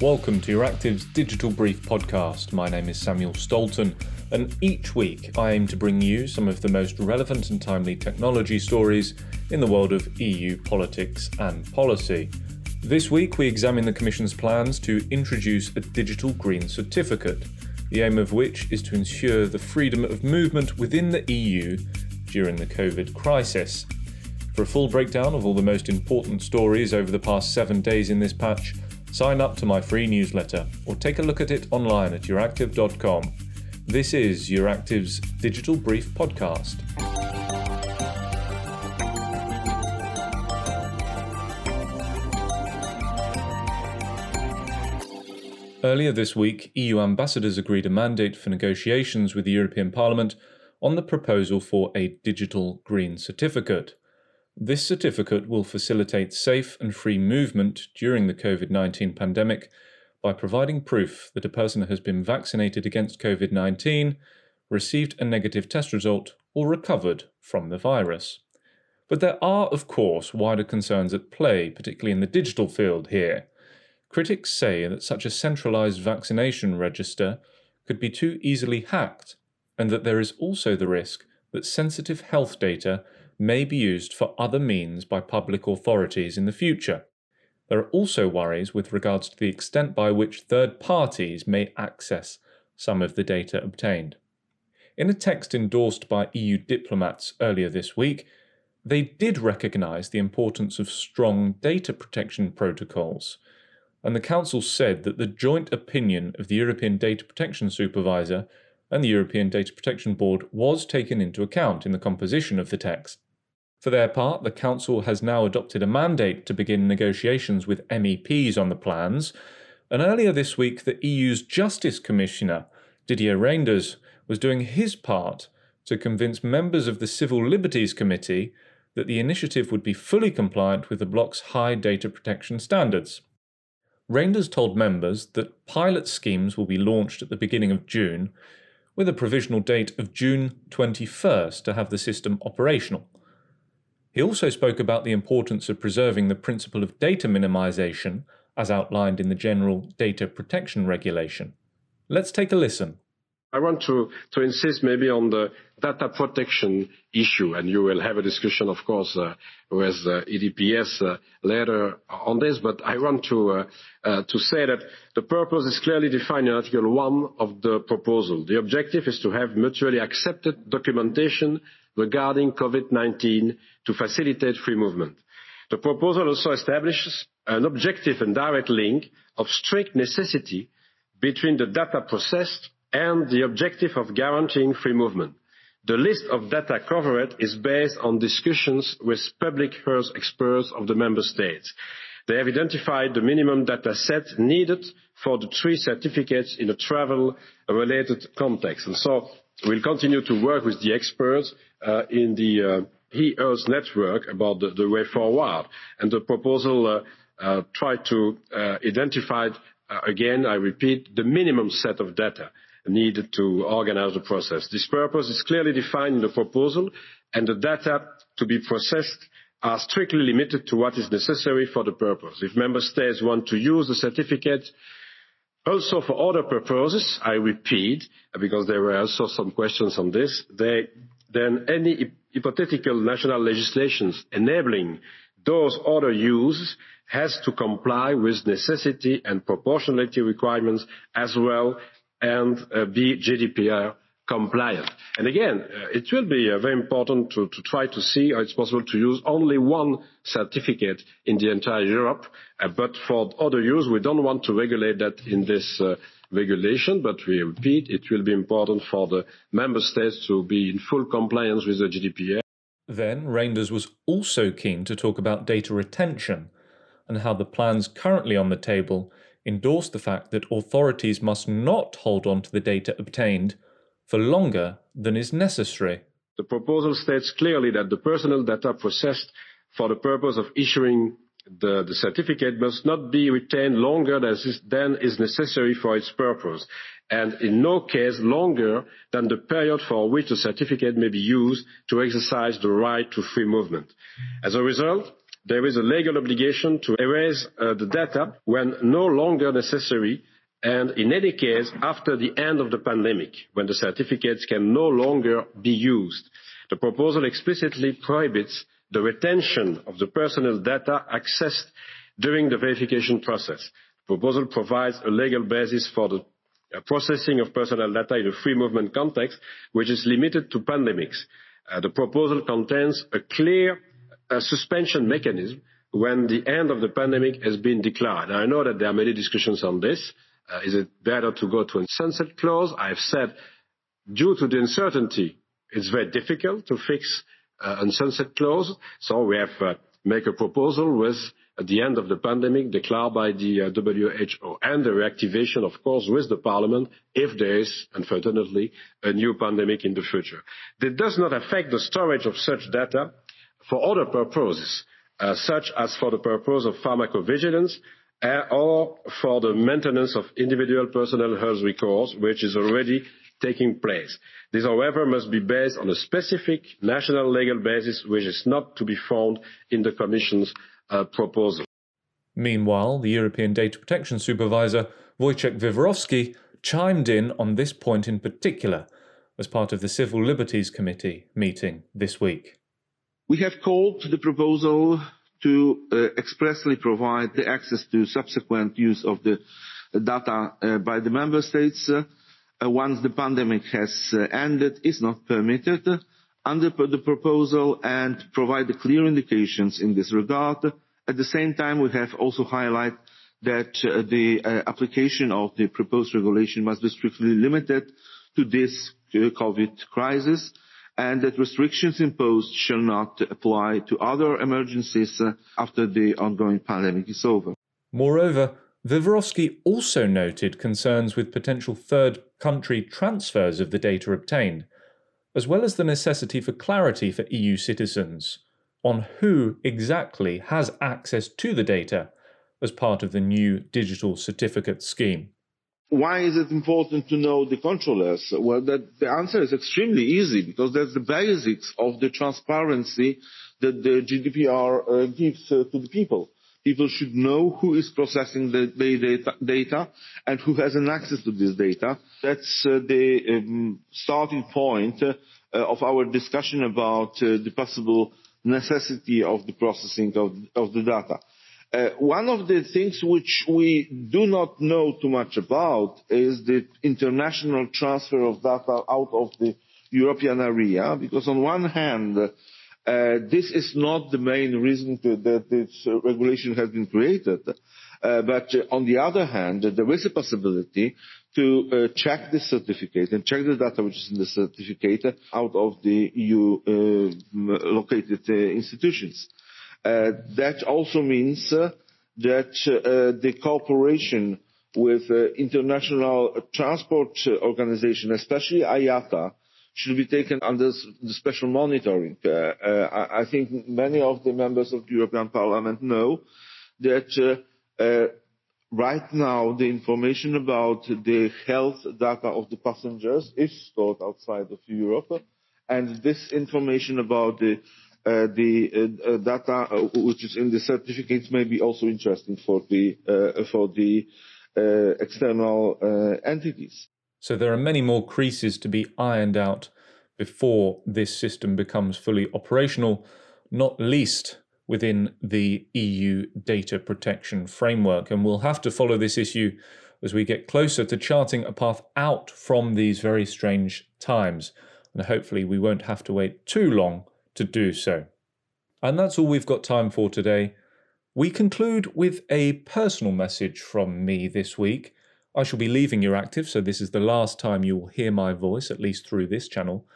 Welcome to Euractiv's Digital Brief podcast. My name is Samuel Stolton, and each week I aim to bring you some of the most relevant and timely technology stories in the world of EU politics and policy. This week we examine the Commission's plans to introduce a digital green certificate, the aim of which is to ensure the freedom of movement within the EU during the COVID crisis. For a full breakdown of all the most important stories over the past seven days in this patch, Sign up to my free newsletter or take a look at it online at euractiv.com. This is Euractiv's Digital Brief Podcast. Earlier this week, EU ambassadors agreed a mandate for negotiations with the European Parliament on the proposal for a digital green certificate. This certificate will facilitate safe and free movement during the COVID 19 pandemic by providing proof that a person has been vaccinated against COVID 19, received a negative test result, or recovered from the virus. But there are, of course, wider concerns at play, particularly in the digital field here. Critics say that such a centralized vaccination register could be too easily hacked, and that there is also the risk that sensitive health data may be used for other means by public authorities in the future. There are also worries with regards to the extent by which third parties may access some of the data obtained. In a text endorsed by EU diplomats earlier this week, they did recognise the importance of strong data protection protocols, and the Council said that the joint opinion of the European Data Protection Supervisor and the European Data Protection Board was taken into account in the composition of the text. For their part, the Council has now adopted a mandate to begin negotiations with MEPs on the plans, and earlier this week, the EU's Justice Commissioner, Didier Reynders, was doing his part to convince members of the Civil Liberties Committee that the initiative would be fully compliant with the bloc's high data protection standards. Reynders told members that pilot schemes will be launched at the beginning of June, with a provisional date of June 21st to have the system operational. He also spoke about the importance of preserving the principle of data minimization as outlined in the General Data Protection Regulation. Let's take a listen. I want to, insist maybe on the data protection issue, and you will have a discussion, of course, uh, with uh, EDPS uh, later on this. But I want to, to say that the purpose is clearly defined in Article 1 of the proposal. The objective is to have mutually accepted documentation regarding COVID-19 to facilitate free movement. The proposal also establishes an objective and direct link of strict necessity between the data processed and the objective of guaranteeing free movement. The list of data covered is based on discussions with public health experts of the member states. They have identified the minimum data set needed for the three certificates in a travel-related context. And so we'll continue to work with the experts uh, in the uh, e-health network about the, way forward. And the proposal uh, tried to identify, again, I repeat, the minimum set of data needed to organize the process. This purpose is clearly defined in the proposal, and the data to be processed are strictly limited to what is necessary for the purpose. If member states want to use the certificate also for other purposes, I repeat, because there were also some questions on this, then any hypothetical national legislations enabling those other uses has to comply with necessity and proportionality requirements as well and uh, be GDPR compliant. And Again, uh, it will be uh, very important to try to see how it's possible to use only one certificate in the entire Europe. But For other use, we don't want to regulate that in this regulation, but we repeat, it will be important for the member states to be in full compliance with the GDPR. Then Reynders was also keen to talk about data retention and how the plans currently on the table endorse the fact that authorities must not hold on to the data obtained for longer than is necessary. The proposal states clearly that the personal data processed for the purpose of issuing the, the certificate must not be retained longer than than is necessary for its purpose, and in no case longer than the period for which the certificate may be used to exercise the right to free movement. As a result, there is a legal obligation to erase uh, the data when no longer necessary and in any case after the end of the pandemic when the certificates can no longer be used. The proposal explicitly prohibits the retention of the personal data accessed during the verification process. The proposal provides a legal basis for the uh, processing of personal data in a free movement context, which is limited to pandemics. Uh, the proposal contains a clear uh, suspension mechanism when the end of the pandemic has been declared. I know that there are many discussions on this. Uh, is it better to go to a sunset clause? I've said due to the uncertainty, it's very difficult to fix uh, a sunset clause. So we have uh, make a proposal with at the end of the pandemic declared by the WHO and the reactivation, of course, with the parliament if there is, unfortunately, a new pandemic in the future. That does not affect the storage of such data for other purposes, uh, such as for the purpose of pharmacovigilance uh, or for the maintenance of individual personal health records, which is already taking place. This, however, must be based on a specific national legal basis, which is not to be found in the Commission's uh, proposal. Meanwhile, the European Data Protection Supervisor, Wojciech Wiewiórowski, chimed in on this point in particular as part of the Civil Liberties Committee meeting this week. We have called the proposal to uh, expressly provide the access to subsequent use of the data uh, by the member states uh, once the pandemic has ended is not permitted under the proposal and provide clear indications in this regard. At the same time, we have also highlighted that the application of the proposed regulation must be strictly limited to this COVID crisis and that restrictions imposed shall not apply to other emergencies after the ongoing pandemic is over. Moreover, Wiewiórowski also noted concerns with potential third country transfers of the data obtained, as well as the necessity for clarity for EU citizens on who exactly has access to the data as part of the new digital certificate scheme. Why is it important to know the controllers? Well, that, the answer is extremely easy because that's the basics of the transparency that the GDPR uh, gives uh, to the people. People should know who is processing the, the data, data, and who has an access to this data. That's uh, the um, starting point uh, of our discussion about uh, the possible necessity of the processing of, of the data. Uh, one of the things which we do not know too much about is the international transfer of data out of the European area, because on one hand, uh, this is not the main reason that this regulation has been created. Uh, but on the other hand, there is a possibility to check the certificate and check the data which is in the certificate out of the EU located institutions. Uh, that also means uh, that uh, the cooperation with international transport organization, especially IATA, should be taken under special monitoring. I think many of the members of the European Parliament know that right now the information about the health data of the passengers is stored outside of Europe, and this information about the Uh, the uh, uh, data uh, which is in the certificates may be also interesting for the uh, for the external entities. So there are many more creases to be ironed out before this system becomes fully operational, not least within the EU data protection framework. And we'll have to follow this issue as we get closer to charting a path out from these very strange times. And hopefully, we won't have to wait too long to do so. And that's all we've got time for today. We conclude with a personal message from me this week. I shall be leaving Euractiv, so this is the last time you will hear my voice, at least through this channel.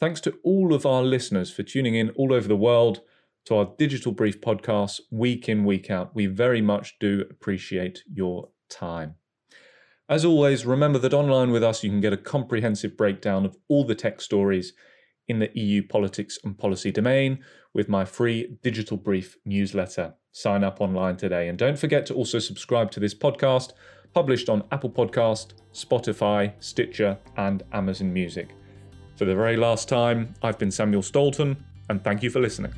Thanks to all of our listeners for tuning in all over the world to our Digital Brief podcast week in, week out. We very much do appreciate your time. As always, remember that online with us you can get a comprehensive breakdown of all the tech stories in the EU politics and policy domain with my free digital brief newsletter. Sign up online today. And don't forget to also subscribe to this podcast, published on Apple Podcast, Spotify, Stitcher, and Amazon Music. For the very last time, I've been Samuel Stolton, and thank you for listening.